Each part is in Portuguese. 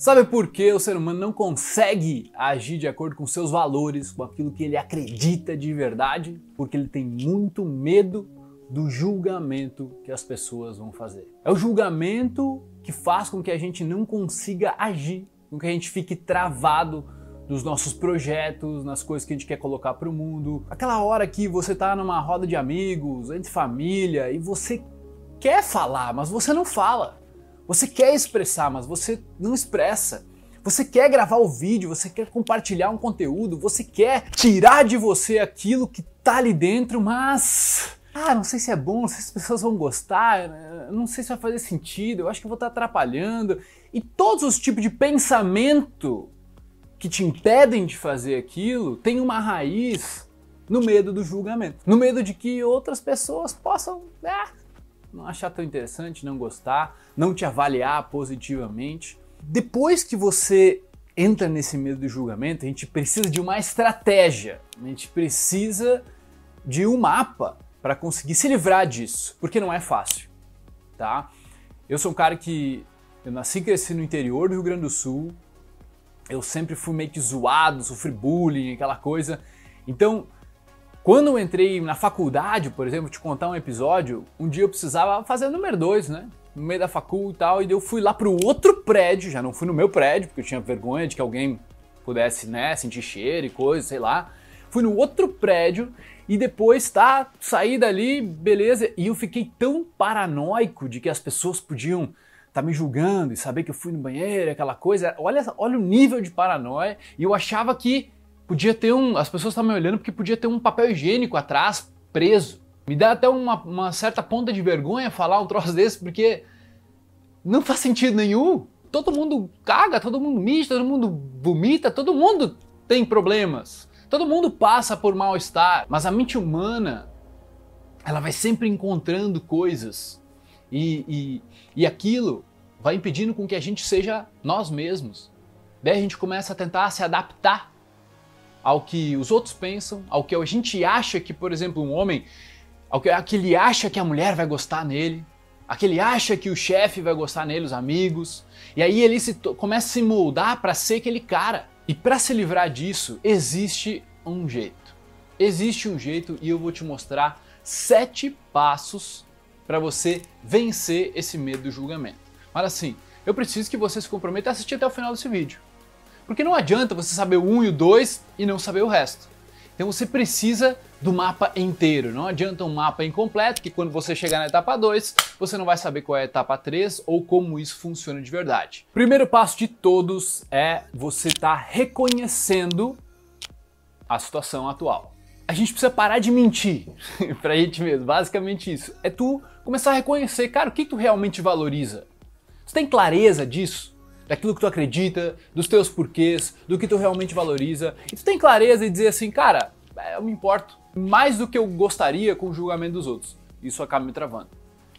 Sabe por que o ser humano não consegue agir de acordo com seus valores, com aquilo que ele acredita de verdade? Porque ele tem muito medo do julgamento que as pessoas vão fazer. É o julgamento que faz com que a gente não consiga agir, com que a gente fique travado nos nossos projetos, nas coisas que a gente quer colocar para o mundo. Aquela hora que você tá numa roda de amigos, entre família e você quer falar, mas você não fala. Você quer expressar, mas você não expressa. Você quer gravar o vídeo, você quer compartilhar um conteúdo, você quer tirar de você aquilo que tá ali dentro, mas ah, não sei se é bom, não sei se as pessoas vão gostar, não sei se vai fazer sentido, eu acho que eu vou estar atrapalhando. E todos os tipos de pensamento que te impedem de fazer aquilo tem uma raiz no medo do julgamento. No medo de que outras pessoas possam ah, não achar tão interessante, não gostar, não te avaliar positivamente. Depois que você entra nesse medo do julgamento, a gente precisa de uma estratégia, a gente precisa de um mapa para conseguir se livrar disso, porque não é fácil, tá? Eu sou um cara que eu nasci e cresci no interior do Rio Grande do Sul. Eu sempre fui meio que zoado, sofri bullying, aquela coisa. Então, quando eu entrei na faculdade, por exemplo, te contar um episódio, um dia eu precisava fazer o número 2, né? No meio da facul e tal, e eu fui lá pro outro prédio, já não fui no meu prédio, porque eu tinha vergonha de que alguém pudesse, né, sentir cheiro e coisa, sei lá. Fui no outro prédio e depois, tá, saí dali, beleza. E eu fiquei tão paranoico de que as pessoas podiam tá me julgando e saber que eu fui no banheiro, aquela coisa. Olha, olha o nível de paranoia. E eu achava que podia ter um. As pessoas estavam me olhando porque podia ter um papel higiênico atrás, preso. Me dá até uma, uma certa ponta de vergonha falar um troço desse, porque não faz sentido nenhum. Todo mundo caga, todo mundo mija, todo mundo vomita, todo mundo tem problemas. Todo mundo passa por mal-estar, mas a mente humana ela vai sempre encontrando coisas e, e, e aquilo vai impedindo com que a gente seja nós mesmos. Daí a gente começa a tentar se adaptar ao que os outros pensam, ao que a gente acha que, por exemplo, um homem, ao que, ao que ele acha que a mulher vai gostar nele, aquele acha que o chefe vai gostar nele, os amigos, e aí ele se, começa a se moldar para ser aquele cara. E para se livrar disso, existe um jeito. Existe um jeito e eu vou te mostrar sete passos para você vencer esse medo do julgamento. Mas assim, eu preciso que você se comprometa a assistir até o final desse vídeo. Porque não adianta você saber o 1 e o 2 e não saber o resto. Então você precisa do mapa inteiro. Não adianta um mapa incompleto, que quando você chegar na etapa 2, você não vai saber qual é a etapa 3 ou como isso funciona de verdade. Primeiro passo de todos é você estar tá reconhecendo a situação atual. A gente precisa parar de mentir pra gente mesmo, basicamente isso. É tu começar a reconhecer, cara, o que tu realmente valoriza. Você tem clareza disso? Daquilo que tu acredita, dos teus porquês, do que tu realmente valoriza. E tu tem clareza e dizer assim, cara, é, eu me importo mais do que eu gostaria com o julgamento dos outros. Isso acaba me travando.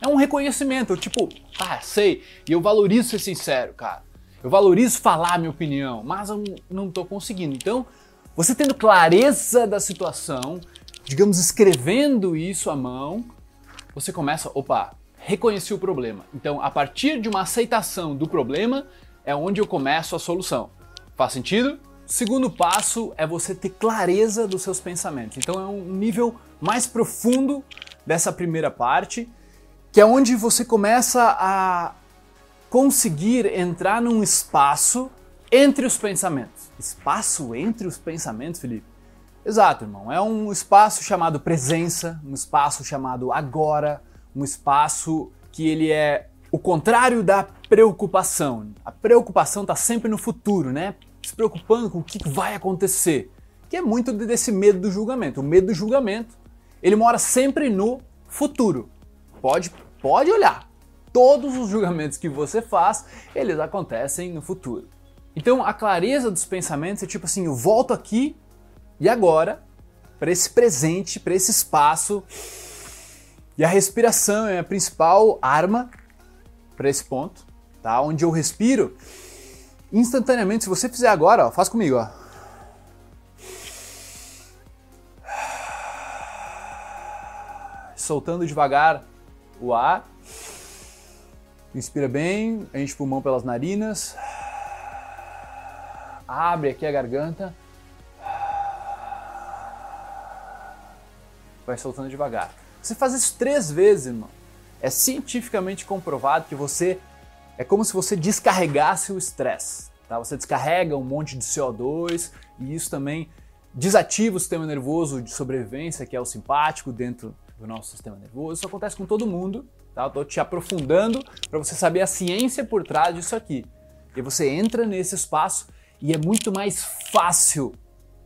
É um reconhecimento, eu, tipo, ah, sei, e eu valorizo ser sincero, cara. Eu valorizo falar minha opinião, mas eu não tô conseguindo. Então, você tendo clareza da situação, digamos, escrevendo isso à mão, você começa, opa, reconheci o problema. Então, a partir de uma aceitação do problema, é onde eu começo a solução. Faz sentido? Segundo passo é você ter clareza dos seus pensamentos. Então é um nível mais profundo dessa primeira parte, que é onde você começa a conseguir entrar num espaço entre os pensamentos. Espaço entre os pensamentos, Felipe? Exato, irmão. É um espaço chamado presença, um espaço chamado agora, um espaço que ele é o contrário da preocupação. A preocupação está sempre no futuro, né? se preocupando com o que vai acontecer, que é muito desse medo do julgamento. O medo do julgamento, ele mora sempre no futuro. Pode, pode olhar. Todos os julgamentos que você faz, eles acontecem no futuro. Então, a clareza dos pensamentos é tipo assim, eu volto aqui e agora para esse presente, para esse espaço. E a respiração é a principal arma para esse ponto, tá? Onde eu respiro, instantaneamente, se você fizer agora, ó, faz comigo, ó. Soltando devagar o ar. Inspira bem, enche o pulmão pelas narinas. abre aqui a garganta, vai soltando devagar. Você faz isso três vezes, irmão. É cientificamente comprovado que você é como se você descarregasse o estresse. Tá? Você descarrega um monte de CO2 e isso também desativa o sistema nervoso de sobrevivência, que é o simpático, dentro do nosso sistema nervoso. Isso acontece com todo mundo. Tá? Estou te aprofundando para você saber a ciência por trás disso aqui. E você entra nesse espaço e é muito mais fácil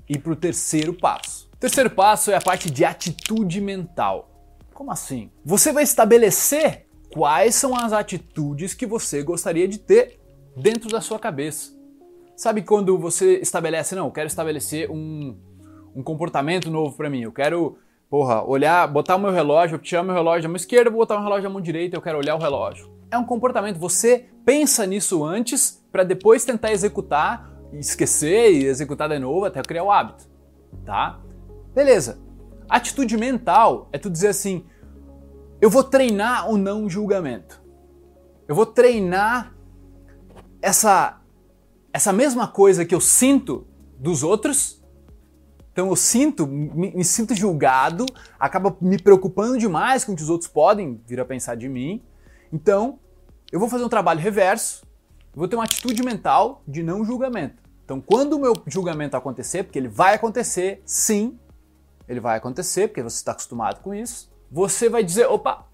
ir para o terceiro passo. O terceiro passo é a parte de atitude mental. Como assim? Você vai estabelecer quais são as atitudes que você gostaria de ter dentro da sua cabeça. Sabe quando você estabelece, não, eu quero estabelecer um, um comportamento novo para mim, eu quero, porra, olhar, botar o meu relógio, tirar o meu relógio da mão esquerda, vou botar o relógio da mão direita, eu quero olhar o relógio. É um comportamento, você pensa nisso antes para depois tentar executar, esquecer e executar de novo até criar o hábito, tá? Beleza. Atitude mental é tu dizer assim: eu vou treinar o não julgamento. Eu vou treinar essa essa mesma coisa que eu sinto dos outros. Então eu sinto, me, me sinto julgado, acaba me preocupando demais com o que os outros podem vir a pensar de mim. Então, eu vou fazer um trabalho reverso, vou ter uma atitude mental de não julgamento. Então, quando o meu julgamento acontecer, porque ele vai acontecer, sim, ele vai acontecer, porque você está acostumado com isso, você vai dizer: opa,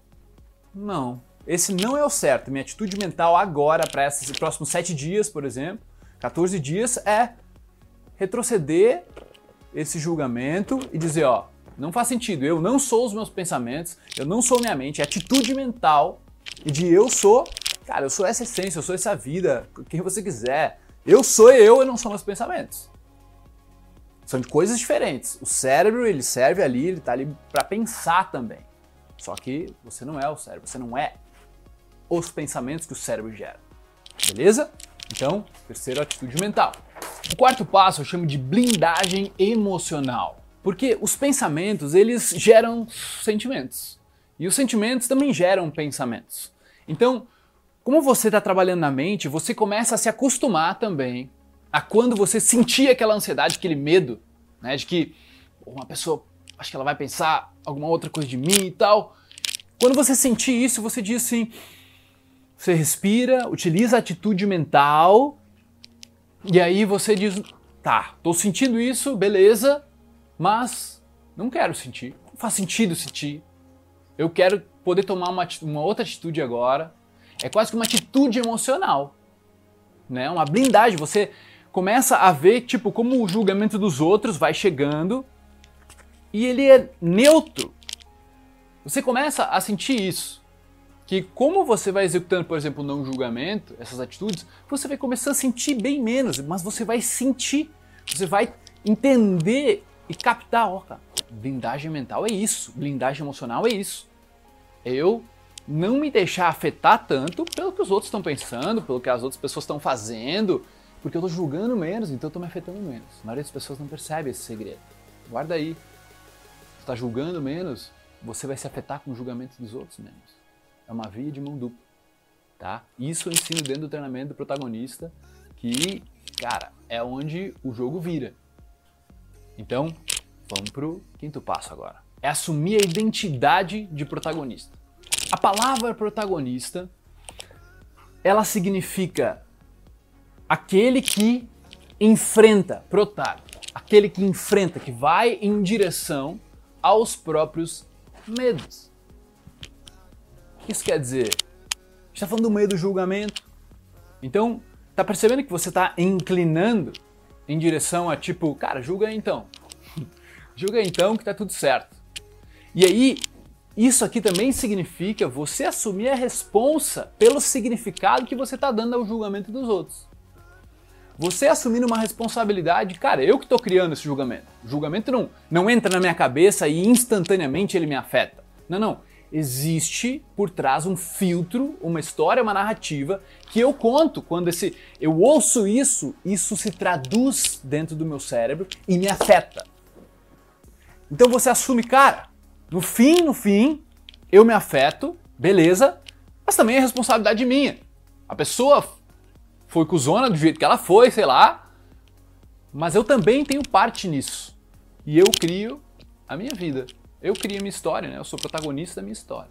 não, esse não é o certo. Minha atitude mental agora, para esses próximos sete dias, por exemplo, 14 dias, é retroceder esse julgamento e dizer: ó, não faz sentido, eu não sou os meus pensamentos, eu não sou minha mente, é atitude mental e de eu sou, cara, eu sou essa essência, eu sou essa vida, quem você quiser. Eu sou eu, eu não sou meus pensamentos. São de coisas diferentes. O cérebro, ele serve ali, ele está ali para pensar também. Só que você não é o cérebro, você não é os pensamentos que o cérebro gera. Beleza? Então, terceira atitude mental. O quarto passo eu chamo de blindagem emocional. Porque os pensamentos, eles geram sentimentos. E os sentimentos também geram pensamentos. Então, como você está trabalhando na mente, você começa a se acostumar também a quando você sentir aquela ansiedade, aquele medo, né, de que uma pessoa, acho que ela vai pensar alguma outra coisa de mim e tal. Quando você sentir isso, você diz assim, você respira, utiliza a atitude mental e aí você diz, tá, tô sentindo isso, beleza, mas não quero sentir, não faz sentido sentir. Eu quero poder tomar uma, uma outra atitude agora é quase que uma atitude emocional, né? Uma blindagem. Você começa a ver tipo como o julgamento dos outros vai chegando e ele é neutro. Você começa a sentir isso. Que como você vai executando, por exemplo, o não julgamento, essas atitudes, você vai começar a sentir bem menos, mas você vai sentir, você vai entender e captar, ó, cara, blindagem mental é isso, blindagem emocional é isso. Eu não me deixar afetar tanto pelo que os outros estão pensando, pelo que as outras pessoas estão fazendo, porque eu estou julgando menos, então eu estou me afetando menos. A maioria das pessoas não percebe esse segredo. Guarda aí. Está julgando menos, você vai se afetar com o julgamento dos outros menos. É uma via de mão dupla. Tá? Isso eu ensino dentro do treinamento do protagonista, que, cara, é onde o jogo vira. Então, vamos pro quinto passo agora. É assumir a identidade de protagonista. A palavra protagonista, ela significa aquele que enfrenta, protar, aquele que enfrenta, que vai em direção aos próprios medos. O que isso quer dizer? A gente está falando do medo do julgamento. Então, tá percebendo que você está inclinando em direção a tipo, cara, julga então. julga então que tá tudo certo. E aí, isso aqui também significa você assumir a responsa pelo significado que você está dando ao julgamento dos outros. Você assumindo uma responsabilidade, cara, eu que estou criando esse julgamento. O julgamento não, não entra na minha cabeça e instantaneamente ele me afeta. Não, não. Existe por trás um filtro, uma história, uma narrativa que eu conto quando esse eu ouço isso, isso se traduz dentro do meu cérebro e me afeta. Então você assume, cara, no fim, no fim, eu me afeto, beleza, mas também é responsabilidade minha. A pessoa foi cuzona do jeito que ela foi, sei lá, Mas eu também tenho parte nisso. E eu crio a minha vida. Eu crio a minha história, né? Eu sou protagonista da minha história.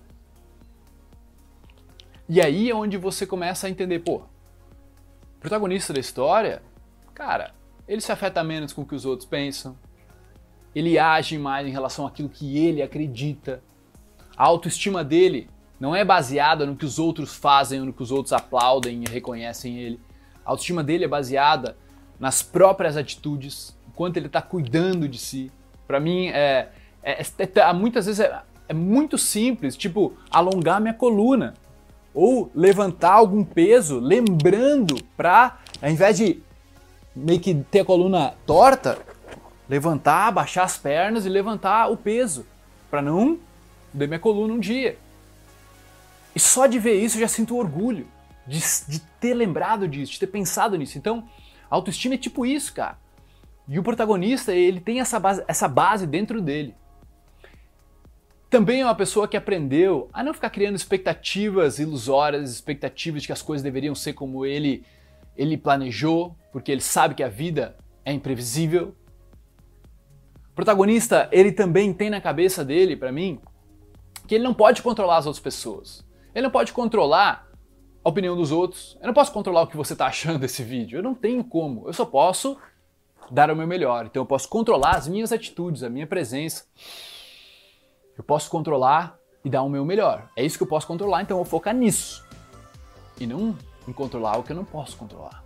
E aí é onde você começa a entender, pô, protagonista da história, cara, ele se afeta menos com o que os outros pensam. Ele age mais em relação àquilo que ele acredita. A autoestima dele não é baseada no que os outros fazem no que os outros aplaudem e reconhecem ele. A autoestima dele é baseada nas próprias atitudes, enquanto ele está cuidando de si. Para mim, é, é, é, é, muitas vezes é, é muito simples, tipo alongar minha coluna ou levantar algum peso, lembrando para, ao invés de meio que ter a coluna torta, levantar, baixar as pernas e levantar o peso, para não dar minha coluna um dia. E só de ver isso eu já sinto orgulho de, de ter lembrado disso, de ter pensado nisso. Então, autoestima é tipo isso, cara. E o protagonista, ele tem essa base, essa base dentro dele. Também é uma pessoa que aprendeu a não ficar criando expectativas ilusórias, expectativas de que as coisas deveriam ser como ele ele planejou, porque ele sabe que a vida é imprevisível. O protagonista, ele também tem na cabeça dele, para mim, que ele não pode controlar as outras pessoas. Ele não pode controlar a opinião dos outros. Eu não posso controlar o que você está achando desse vídeo. Eu não tenho como. Eu só posso dar o meu melhor. Então eu posso controlar as minhas atitudes, a minha presença. Eu posso controlar e dar o meu melhor. É isso que eu posso controlar, então eu vou focar nisso. E não em controlar o que eu não posso controlar.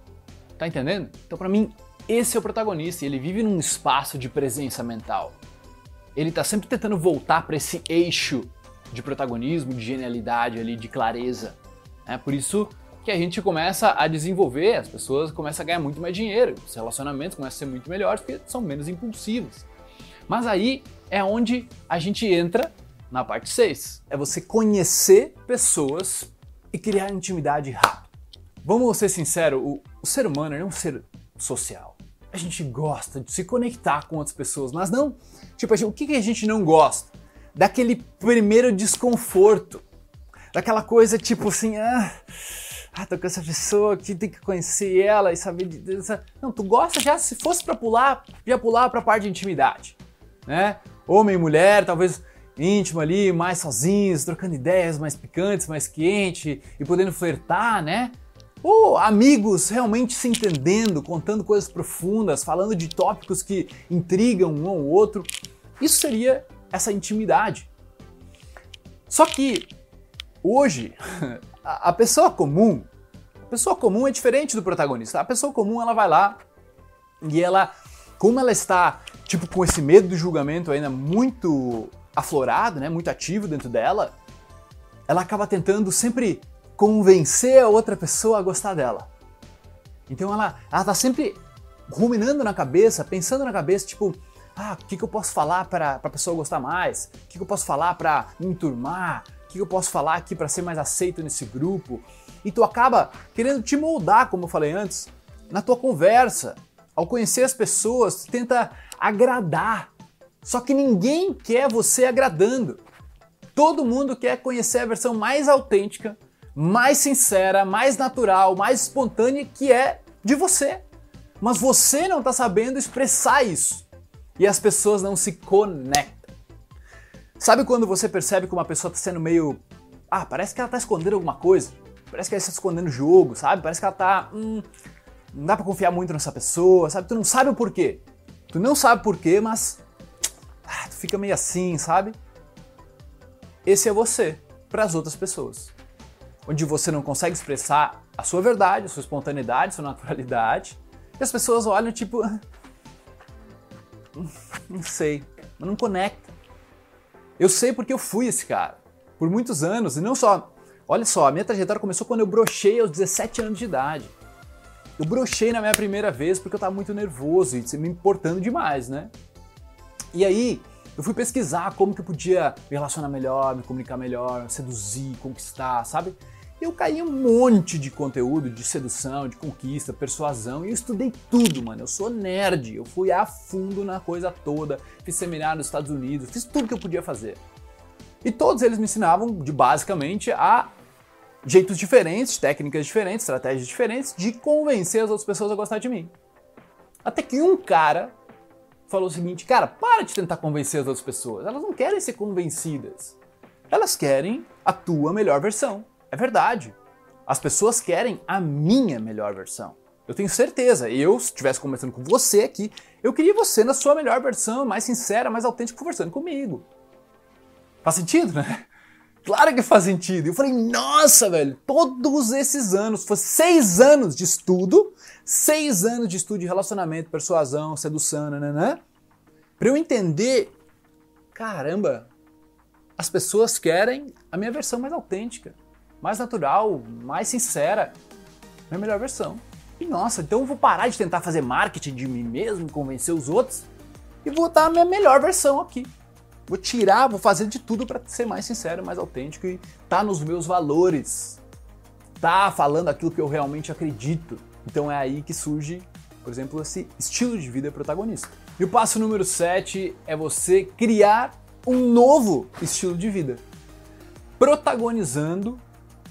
Tá entendendo? Então para mim, esse é o protagonista e ele vive num espaço de presença mental. Ele está sempre tentando voltar para esse eixo de protagonismo, de genialidade ali, de clareza. É por isso que a gente começa a desenvolver, as pessoas começam a ganhar muito mais dinheiro, os relacionamentos começam a ser muito melhores porque são menos impulsivos. Mas aí é onde a gente entra na parte 6. É você conhecer pessoas e criar intimidade rápido. Vamos ser sinceros, o, o ser humano é um ser social. A gente gosta de se conectar com outras pessoas, mas não. Tipo, o que a gente não gosta? daquele primeiro desconforto, daquela coisa tipo assim, ah, ah tô com essa pessoa aqui, tem que conhecer ela e saber de, não, tu gosta já se fosse para pular, já pular para a parte de intimidade, né? Homem e mulher, talvez íntimo ali, mais sozinhos, trocando ideias mais picantes, mais quente e podendo flertar, né? Ou amigos realmente se entendendo, contando coisas profundas, falando de tópicos que intrigam um ao outro. Isso seria essa intimidade. Só que hoje a pessoa comum, a pessoa comum é diferente do protagonista. A pessoa comum ela vai lá e ela, como ela está tipo com esse medo do julgamento ainda muito aflorado, né, muito ativo dentro dela, ela acaba tentando sempre convencer a outra pessoa a gostar dela. Então ela, ela tá sempre ruminando na cabeça, pensando na cabeça, tipo, ah, o que, que eu posso falar para a pessoa gostar mais? O que, que eu posso falar para me enturmar? O que, eu posso falar aqui para ser mais aceito nesse grupo? E tu acaba querendo te moldar, como eu falei antes, na tua conversa. Ao conhecer as pessoas, tu tenta agradar. Só que ninguém quer você agradando. Todo mundo quer conhecer a versão mais autêntica, mais sincera, mais natural, mais espontânea que é de você. Mas você não está sabendo expressar isso e as pessoas não se conectam. Sabe quando você percebe que uma pessoa está sendo meio. Ah, parece que ela está escondendo alguma coisa. Parece que ela está escondendo o jogo, sabe? Parece que ela está. Hum, não dá para confiar muito nessa pessoa, sabe? Tu não sabe o porquê. Tu não sabe o porquê, mas. Ah, tu fica meio assim, sabe? Esse é você para as outras pessoas. Onde você não consegue expressar a sua verdade, a sua espontaneidade, a sua naturalidade. E as pessoas olham tipo, não sei, mas não conecta. Eu sei porque eu fui esse cara. Por muitos anos, e não só. Olha só, a minha trajetória começou quando eu brochei aos 17 anos de idade. Eu brochei na minha primeira vez porque eu estava muito nervoso e me importando demais, né? E aí, eu fui pesquisar como que eu podia me relacionar melhor, me comunicar melhor, seduzir, conquistar, sabe? Eu caí um monte de conteúdo de sedução, de conquista, persuasão e eu estudei tudo, mano. Eu sou nerd, eu fui a fundo na coisa toda, fiz seminário nos Estados Unidos, fiz tudo que eu podia fazer. E todos eles me ensinavam de basicamente a jeitos diferentes, técnicas diferentes, estratégias diferentes de convencer as outras pessoas a gostar de mim. Até que um cara falou o seguinte: cara, para de tentar convencer as outras pessoas. Elas não querem ser convencidas. Elas querem a tua melhor versão. É verdade. As pessoas querem a minha melhor versão. Eu tenho certeza. Eu, se estivesse conversando com você aqui, eu queria você na sua melhor versão, mais sincera, mais autêntica, conversando comigo. Faz sentido, né? Claro que faz sentido. Eu falei, nossa, velho, todos esses anos, foi seis anos de estudo, seis anos de estudo de relacionamento, persuasão, sedução, né? Pra eu entender, caramba, as pessoas querem a minha versão mais autêntica, mais natural, mais sincera, minha melhor versão. E nossa, então eu vou parar de tentar fazer marketing de mim mesmo, convencer os outros, e vou dar a minha melhor versão aqui. Vou tirar, vou fazer de tudo para ser mais sincero, mais autêntico e tá nos meus valores. Tá falando aquilo que eu realmente acredito. Então é aí que surge, por exemplo, esse estilo de vida protagonista. E o passo número 7 é você criar um novo estilo de vida, protagonizando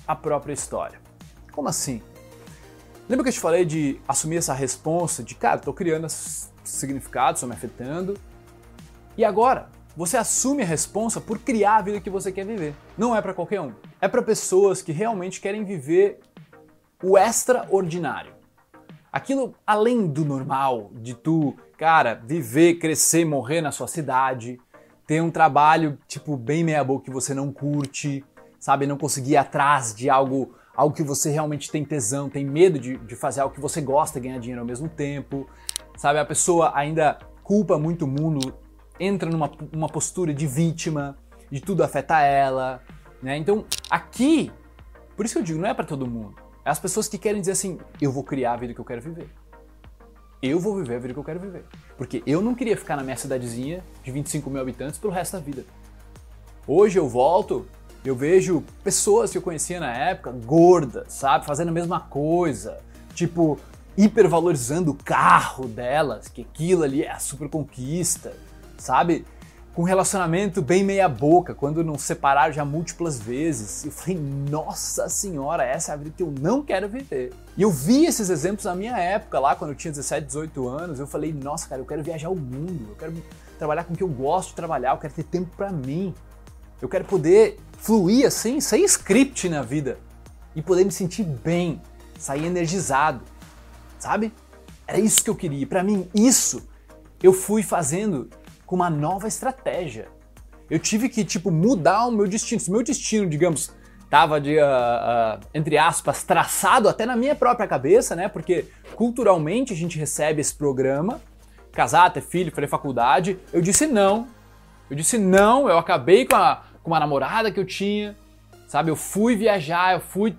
a própria história. Como assim? Lembra que eu te falei de assumir essa responsa de, cara, tô criando significados, estou me afetando. E agora, você assume a responsa por criar a vida que você quer viver. Não é para qualquer um. É para pessoas que realmente querem viver o extraordinário. Aquilo além do normal, de tu, cara, viver, crescer, morrer na sua cidade, ter um trabalho tipo bem meia boca que você não curte, sabe, não conseguir ir atrás de algo, algo que você realmente tem tesão, tem medo de, de fazer algo que você gosta, ganhar dinheiro ao mesmo tempo, sabe, a pessoa ainda culpa muito o mundo entra numa uma postura de vítima, de tudo afeta ela, né? Então, aqui, por isso que eu digo, não é para todo mundo. É as pessoas que querem dizer assim, eu vou criar a vida que eu quero viver. Eu vou viver a vida que eu quero viver. Porque eu não queria ficar na minha cidadezinha de 25 mil habitantes pelo resto da vida. Hoje eu volto, eu vejo pessoas que eu conhecia na época, gordas, sabe? Fazendo a mesma coisa. Tipo, hipervalorizando o carro delas, que aquilo ali é a super conquista sabe? Com relacionamento bem meia boca, quando não separaram já múltiplas vezes. Eu falei, nossa senhora, essa é a vida que eu não quero viver. E eu vi esses exemplos na minha época, lá quando eu tinha 17, 18 anos. Eu falei, nossa, cara, eu quero viajar o mundo, eu quero trabalhar com o que eu gosto de trabalhar, eu quero ter tempo para mim. Eu quero poder fluir assim, sem script na vida e poder me sentir bem, sair energizado, sabe? Era isso que eu queria. Para mim, isso eu fui fazendo com uma nova estratégia. Eu tive que, tipo, mudar o meu destino. Se meu destino, digamos, tava de, uh, uh, entre aspas, traçado até na minha própria cabeça, né? Porque culturalmente a gente recebe esse programa, casar, ter filho, fazer faculdade. Eu disse não. Eu disse não, eu acabei com, a, com uma namorada que eu tinha, sabe? Eu fui viajar, eu fui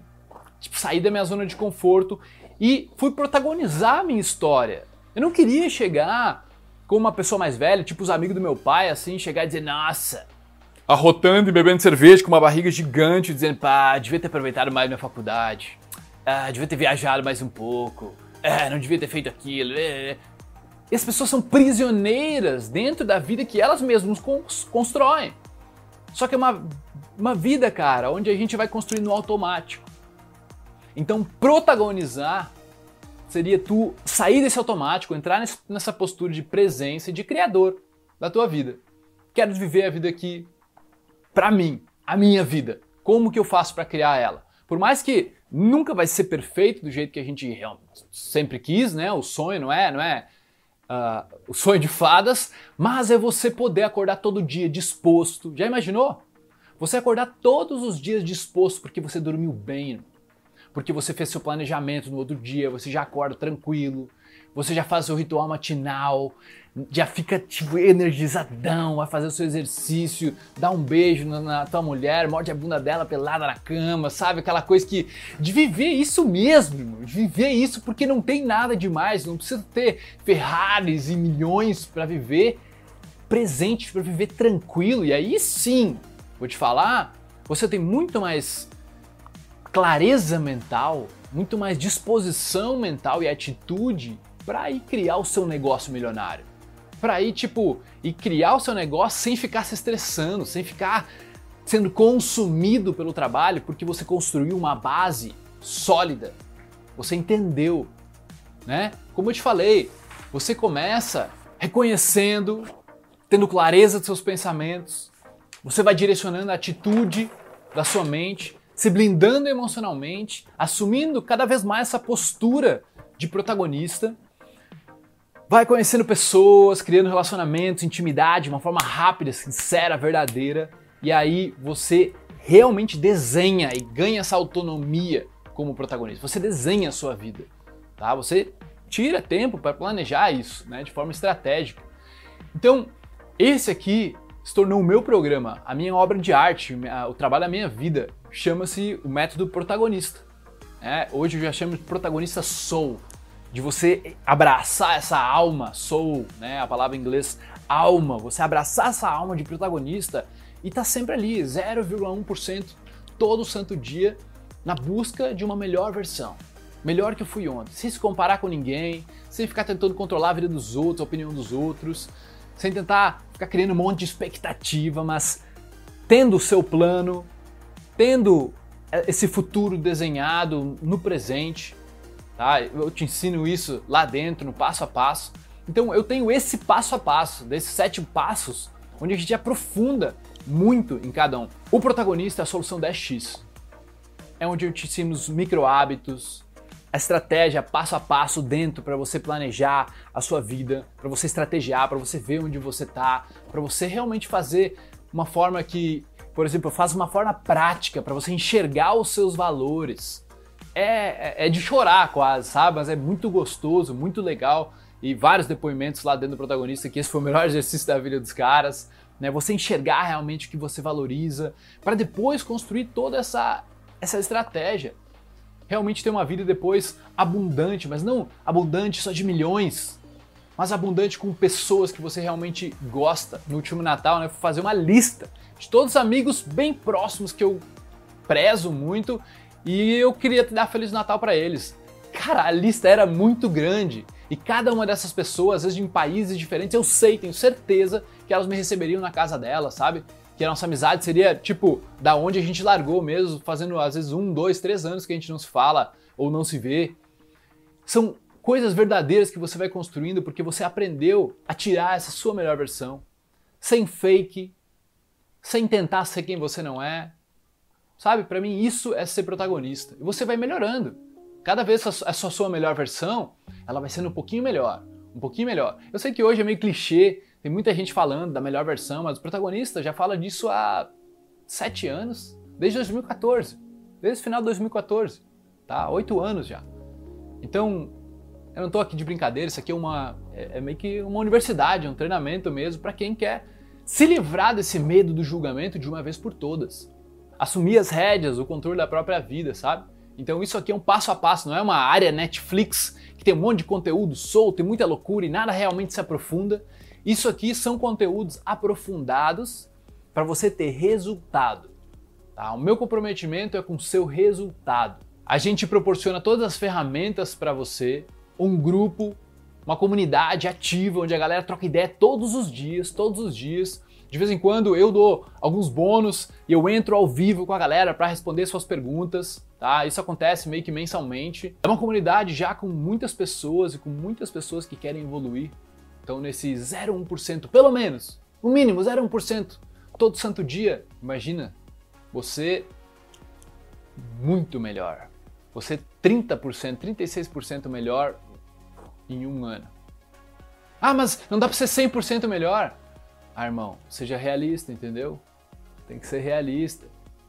tipo, sair da minha zona de conforto e fui protagonizar a minha história. Eu não queria chegar como uma pessoa mais velha, tipo os amigos do meu pai, assim, chegar e dizer, nossa, arrotando e bebendo cerveja com uma barriga gigante, dizendo, pá, devia ter aproveitado mais minha faculdade, ah, devia ter viajado mais um pouco, ah, não devia ter feito aquilo. É. E as pessoas são prisioneiras dentro da vida que elas mesmas constroem. Só que é uma, uma vida, cara, onde a gente vai construir no automático. Então, protagonizar seria tu sair desse automático, entrar nessa postura de presença e de criador da tua vida. Quero viver a vida aqui para mim, a minha vida. Como que eu faço para criar ela? Por mais que nunca vai ser perfeito do jeito que a gente sempre quis, né? O sonho não é, não é uh, o sonho de fadas, mas é você poder acordar todo dia disposto. Já imaginou? Você acordar todos os dias disposto porque você dormiu bem, porque você fez seu planejamento no outro dia, você já acorda tranquilo, você já faz seu ritual matinal, já fica tipo energizadão, vai fazer o seu exercício, dá um beijo na, na, tua mulher, morde a bunda dela pelada na cama, sabe? Aquela coisa que. de viver isso mesmo, de viver isso porque não tem nada demais, não precisa ter Ferraris e milhões para viver presente, para viver tranquilo. E aí sim, vou te falar, você tem muito mais clareza mental, muito mais disposição mental e atitude para ir criar o seu negócio milionário. Para ir, tipo, e criar o seu negócio sem ficar se estressando, sem ficar sendo consumido pelo trabalho, porque você construiu uma base sólida. Você entendeu, né? Como eu te falei, Você começa reconhecendo, tendo clareza dos seus pensamentos, você vai direcionando a atitude da sua mente, se blindando emocionalmente, assumindo cada vez mais essa postura de protagonista. Vai conhecendo pessoas, criando relacionamentos, intimidade de uma forma rápida, sincera, verdadeira. E aí você realmente desenha e ganha essa autonomia como protagonista. Você desenha a sua vida, tá? Você tira tempo para planejar isso, né, de forma estratégica. Então, esse aqui se tornou o meu programa, a minha obra de arte, o trabalho da minha vida. Chama-se o método protagonista. É, hoje eu já chamo de protagonista soul, de você abraçar essa alma, soul, né, a palavra em inglês alma, você abraçar essa alma de protagonista e tá sempre ali, 0,1% todo santo dia na busca de uma melhor versão. Melhor que eu fui ontem, sem se comparar com ninguém, sem ficar tentando controlar a vida dos outros, a opinião dos outros, sem tentar ficar criando um monte de expectativa, mas tendo o seu plano, tendo esse futuro desenhado no presente, tá? Eu te ensino isso lá dentro, no passo a passo. Então eu tenho esse passo a passo, desses sete passos, onde a gente aprofunda muito em cada um. O protagonista é a solução 10x. É onde eu te ensino os micro hábitos, a estratégia passo a passo dentro para você planejar a sua vida, para você estrategiar, para você ver onde você está, para você realmente fazer uma forma que, por exemplo, faço uma forma prática para você enxergar os seus valores. É, é, é de chorar quase, sabe? Mas é muito gostoso, muito legal e vários depoimentos lá dentro do protagonista que esse foi o melhor exercício da vida dos caras, né? Você enxergar realmente o que você valoriza para depois construir toda essa essa estratégia realmente ter uma vida depois abundante, mas não abundante só de milhões, mas abundante com pessoas que você realmente gosta. No último Natal, né, fazer uma lista de todos os amigos bem próximos que eu prezo muito e eu queria dar Feliz Natal para eles. Cara, a lista era muito grande e cada uma dessas pessoas, às vezes em países diferentes, eu sei, tenho certeza que elas me receberiam na casa delas, sabe? que a nossa amizade seria tipo da onde a gente largou mesmo, fazendo às vezes um, dois, três anos que a gente não se fala ou não se vê. São coisas verdadeiras que você vai construindo porque você aprendeu a tirar essa sua melhor versão, sem fake, sem tentar ser quem você não é. Sabe, para mim isso é ser protagonista. E você vai melhorando. Cada vez essa sua melhor versão, ela vai sendo um pouquinho melhor, um pouquinho melhor. Eu sei que hoje é meio clichê tem muita gente falando da melhor versão, mas o protagonista já fala disso há sete anos, desde 2014, desde o final de 2014, tá? Oito anos já. Então, eu não estou aqui de brincadeira, isso aqui é uma é, é meio que uma universidade, é um treinamento mesmo para quem quer se livrar desse medo do julgamento de uma vez por todas. Assumir as rédeas, o controle da própria vida, sabe? Então isso aqui é um passo a passo, não é uma área Netflix que tem um monte de conteúdo solto e muita loucura e nada realmente se aprofunda. Isso aqui são conteúdos aprofundados para você ter resultado. Tá? O meu comprometimento é com o seu resultado. A gente proporciona todas as ferramentas para você, um grupo, uma comunidade ativa onde a galera troca ideia todos os dias, todos os dias. De vez em quando eu dou alguns bônus e eu entro ao vivo com a galera para responder suas perguntas, tá? Isso acontece meio que mensalmente. É uma comunidade já com muitas pessoas e com muitas pessoas que querem evoluir. Então, nesse 0,1%, pelo menos, no mínimo 0,1%, todo santo dia, imagina, você muito melhor. Você 30%, 36% melhor em um ano. Ah, mas não dá para ser 100% melhor? Ah, irmão, seja realista, entendeu? Tem que ser realista.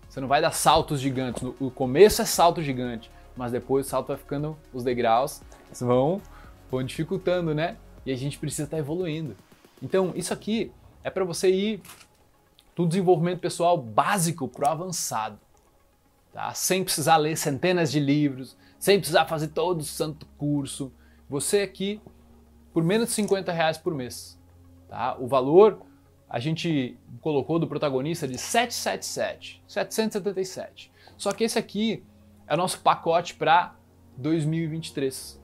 Você não vai dar saltos gigantes. O começo é salto gigante, mas depois o salto vai ficando, os degraus vão, vão dificultando, né? e a gente precisa estar evoluindo. Então, isso aqui é para você ir do desenvolvimento pessoal básico para o avançado. Tá? Sem precisar ler centenas de livros, sem precisar fazer todo o santo curso. Você aqui, por menos de 50 reais por mês. Tá? O valor a gente colocou do protagonista de 777, 777. Só que esse aqui é o nosso pacote para 2023.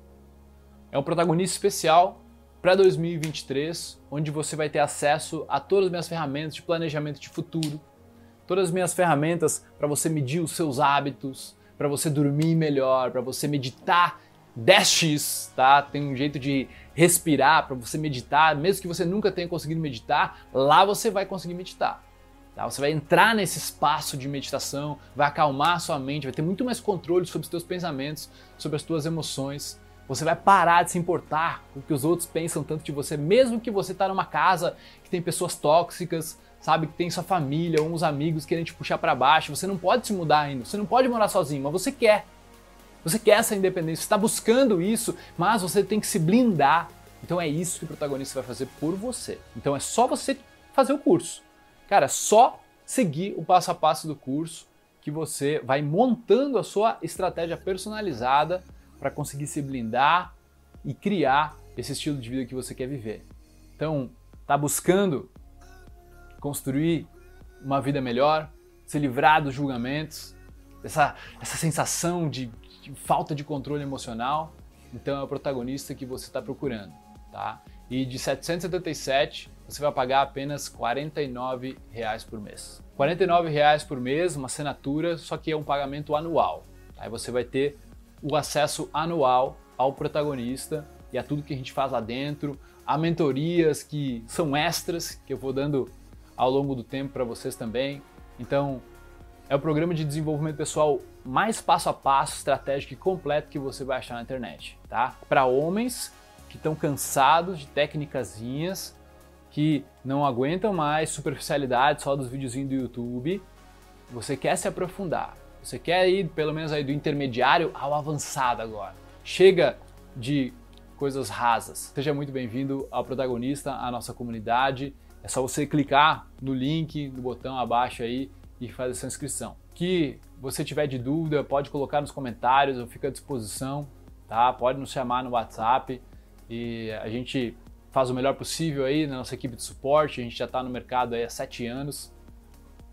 É um protagonista especial para 2023, onde você vai ter acesso a todas as minhas ferramentas de planejamento de futuro, todas as minhas ferramentas para você medir os seus hábitos, para você dormir melhor, para você meditar 10x, tá? Tem um jeito de respirar para você meditar, mesmo que você nunca tenha conseguido meditar, lá você vai conseguir meditar. Tá? Você vai entrar nesse espaço de meditação, vai acalmar a sua mente, vai ter muito mais controle sobre os seus pensamentos, sobre as suas emoções. Você vai parar de se importar com o que os outros pensam tanto de você, mesmo que você está numa casa que tem pessoas tóxicas, sabe, que tem sua família, uns amigos querendo te puxar para baixo. Você não pode se mudar ainda, você não pode morar sozinho, mas você quer. Você quer essa independência, está buscando isso, mas você tem que se blindar. Então é isso que o protagonista vai fazer por você. Então é só você fazer o curso. Cara, é só seguir o passo a passo do curso que você vai montando a sua estratégia personalizada para conseguir se blindar e criar esse estilo de vida que você quer viver. Então, tá buscando construir uma vida melhor, se livrar dos julgamentos, essa, essa sensação de falta de controle emocional, então é o protagonista que você está procurando, tá? E de 777 você vai pagar apenas 49 reais por mês. 49 reais por mês, uma assinatura, só que é um pagamento anual. Aí você vai ter o acesso anual ao protagonista e a tudo que a gente faz lá dentro, a mentorias que são extras que eu vou dando ao longo do tempo para vocês também. Então, é o programa de desenvolvimento pessoal mais passo a passo, estratégico e completo que você vai achar na internet, tá? Para homens que estão cansados de técnicasinhas, que não aguentam mais superficialidade só dos videozinhos do YouTube, você quer se aprofundar, você quer ir pelo menos aí do intermediário ao avançado agora. Chega de coisas rasas. Seja muito bem-vindo ao protagonista, à nossa comunidade. É só você clicar no link, no botão abaixo aí e fazer essa inscrição. Que você tiver de dúvida, pode colocar nos comentários, eu fico à disposição, tá? Pode nos chamar no WhatsApp e a gente faz o melhor possível aí na nossa equipe de suporte. A gente já está no mercado aí há sete anos,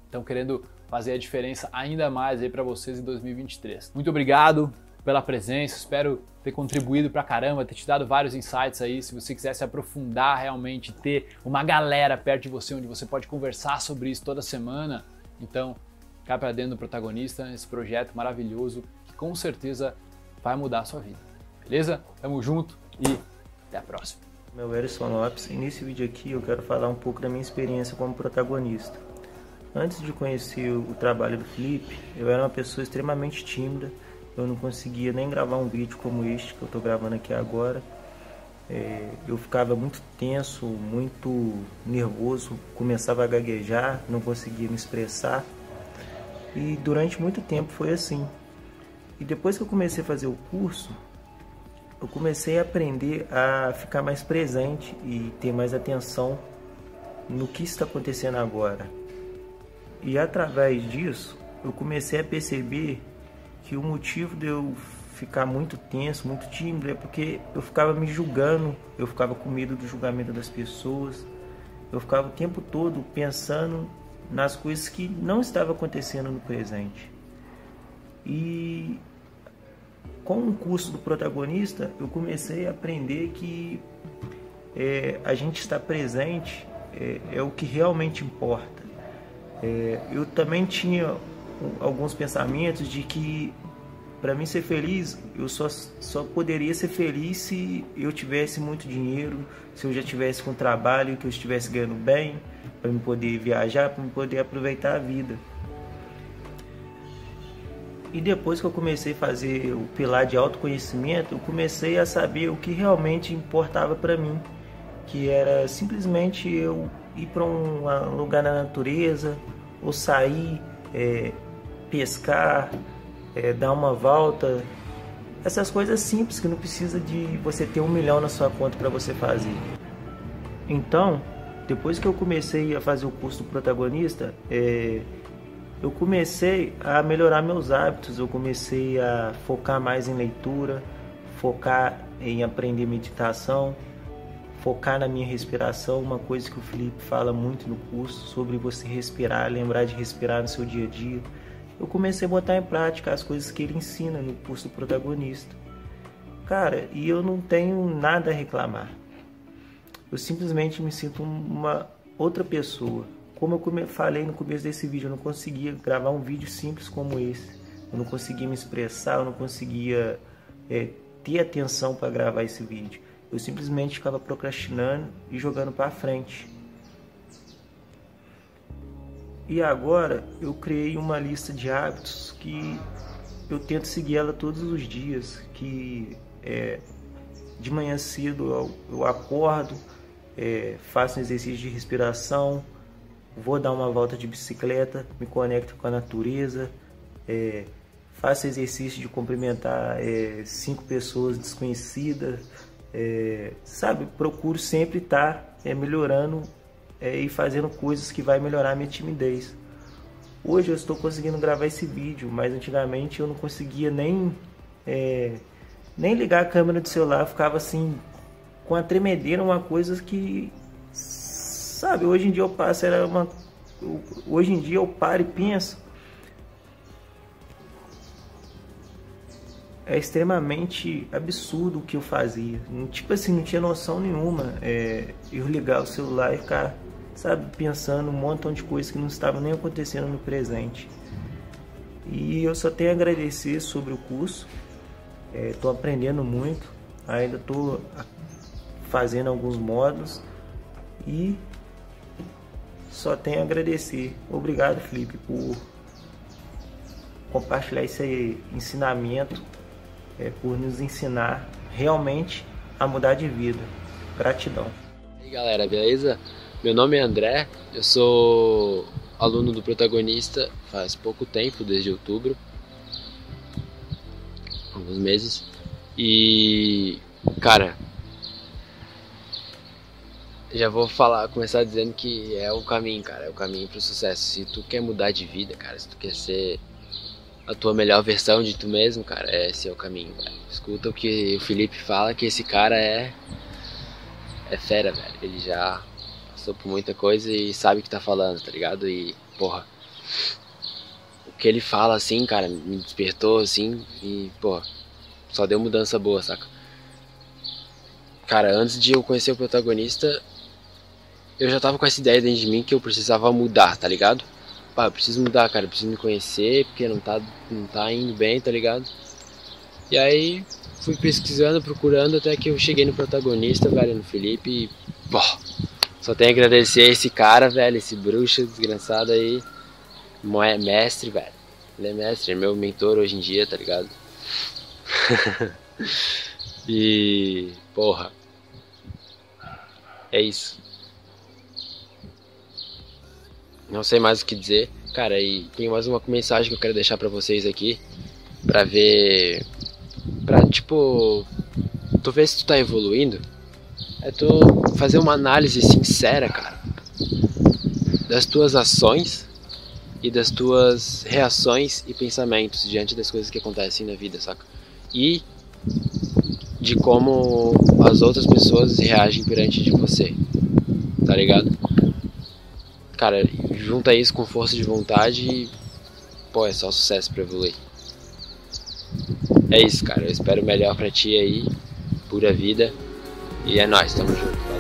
então querendo fazer a diferença ainda mais aí para vocês em 2023. Muito obrigado pela presença, espero ter contribuído pra caramba, ter te dado vários insights aí. Se você quiser se aprofundar realmente, ter uma galera perto de você onde você pode conversar sobre isso toda semana, então cá para dentro do protagonista, esse projeto maravilhoso que com certeza vai mudar a sua vida. Beleza? Tamo junto e até a próxima. Meu Erison Lopes e nesse vídeo aqui eu quero falar um pouco da minha experiência como protagonista. Antes de conhecer o trabalho do Felipe, eu era uma pessoa extremamente tímida. Eu não conseguia nem gravar um vídeo como este que eu estou gravando aqui agora. É, eu ficava muito tenso, muito nervoso, começava a gaguejar, não conseguia me expressar. E durante muito tempo foi assim. E depois que eu comecei a fazer o curso, eu comecei a aprender a ficar mais presente e ter mais atenção no que está acontecendo agora e através disso, eu comecei a perceber que o motivo de eu ficar muito tenso, muito tímido, é porque eu ficava me julgando, eu ficava com medo do julgamento das pessoas, eu ficava o tempo todo pensando nas coisas que não estavam acontecendo no presente. E com o curso do protagonista, eu comecei a aprender que é, a gente estar presente é, é o que realmente importa. É, eu também tinha alguns pensamentos de que para mim ser feliz, eu só, só poderia ser feliz se eu tivesse muito dinheiro, se eu já tivesse com trabalho, que eu estivesse ganhando bem, para me poder viajar, para me poder aproveitar a vida. E depois que eu comecei a fazer o pilar de autoconhecimento, eu comecei a saber o que realmente importava para mim, que era simplesmente eu ir para um lugar na natureza, ou sair, é, pescar, é, dar uma volta. Essas coisas simples que não precisa de você ter um milhão na sua conta para você fazer. Então, depois que eu comecei a fazer o curso do protagonista, é, eu comecei a melhorar meus hábitos, eu comecei a focar mais em leitura, focar em aprender meditação, focar na minha respiração, uma coisa que o Felipe fala muito no curso sobre você respirar, lembrar de respirar no seu dia a dia. Eu comecei a botar em prática as coisas que ele ensina no curso do protagonista. Cara, e eu não tenho nada a reclamar. Eu simplesmente me sinto uma outra pessoa. Como eu falei no começo desse vídeo, eu não conseguia gravar um vídeo simples como esse. Eu não conseguia me expressar, eu não conseguia é, ter atenção para gravar esse vídeo. Eu simplesmente ficava procrastinando e jogando para frente. E agora eu criei uma lista de hábitos que eu tento seguir ela todos os dias, que é, de manhã cedo eu, eu acordo, é, faço um exercício de respiração, vou dar uma volta de bicicleta, me conecto com a natureza, é, faço exercício de cumprimentar é, cinco pessoas desconhecidas, é, sabe? Procuro sempre estar é, melhorando é, e fazendo coisas que vai melhorar a minha timidez. Hoje eu estou conseguindo gravar esse vídeo, mas antigamente eu não conseguia nem é, nem ligar a câmera do celular, ficava assim com a tremedeira, uma coisa que sabe, hoje em dia eu passo era uma hoje em dia eu paro e penso é extremamente absurdo o que eu fazia. Tipo assim, não tinha noção nenhuma. É, eu ligar o celular e ficar, sabe, pensando um montão de coisas que não estavam nem acontecendo no presente. E eu só tenho a agradecer sobre o curso. Estou é, aprendendo muito. Ainda estou fazendo alguns módulos. E só tenho a agradecer. Obrigado, Felipe, por compartilhar esse ensinamento é, por nos ensinar realmente a mudar de vida. Gratidão. E aí galera, beleza? Meu nome é André, eu sou aluno do protagonista faz pouco tempo, desde outubro, alguns meses. E cara, já vou falar, começar dizendo que é o caminho, cara, é o caminho pro sucesso. Se tu quer mudar de vida, cara, se tu quer ser a tua melhor versão de tu mesmo, cara, esse é o caminho. Escuta o que o Felipe fala, que esse cara é. É fera, velho. Ele já passou por muita coisa e sabe o que tá falando, tá ligado? E, porra. O que ele fala, assim, cara, me despertou, assim, e, porra, só deu mudança boa, saca? Cara, antes de eu conhecer o protagonista, eu já tava com essa ideia dentro de mim que eu precisava mudar, tá ligado? pá, eu preciso mudar, cara, eu preciso me conhecer, porque não tá, não tá indo bem, tá ligado? E aí fui pesquisando, procurando, até que eu cheguei no protagonista, velho, no Felipe, e, pô, só tenho a agradecer esse cara, velho, esse bruxo desgraçado aí, é mestre, velho. Ele é mestre, é meu mentor hoje em dia, tá ligado? e, porra, é isso. Não sei mais o que dizer. Cara, e tem mais uma mensagem que eu quero deixar para vocês aqui. Pra ver. Pra tipo. Tu ver se tu tá evoluindo. É tu fazer uma análise sincera, cara. Das tuas ações e das tuas reações e pensamentos diante das coisas que acontecem na vida, saca? E de como as outras pessoas reagem perante de você, tá ligado? cara, junta isso com força de vontade e, pô, é só sucesso pra evoluir. É isso, cara. Eu espero o melhor pra ti aí, pura vida. E é nóis, tamo junto.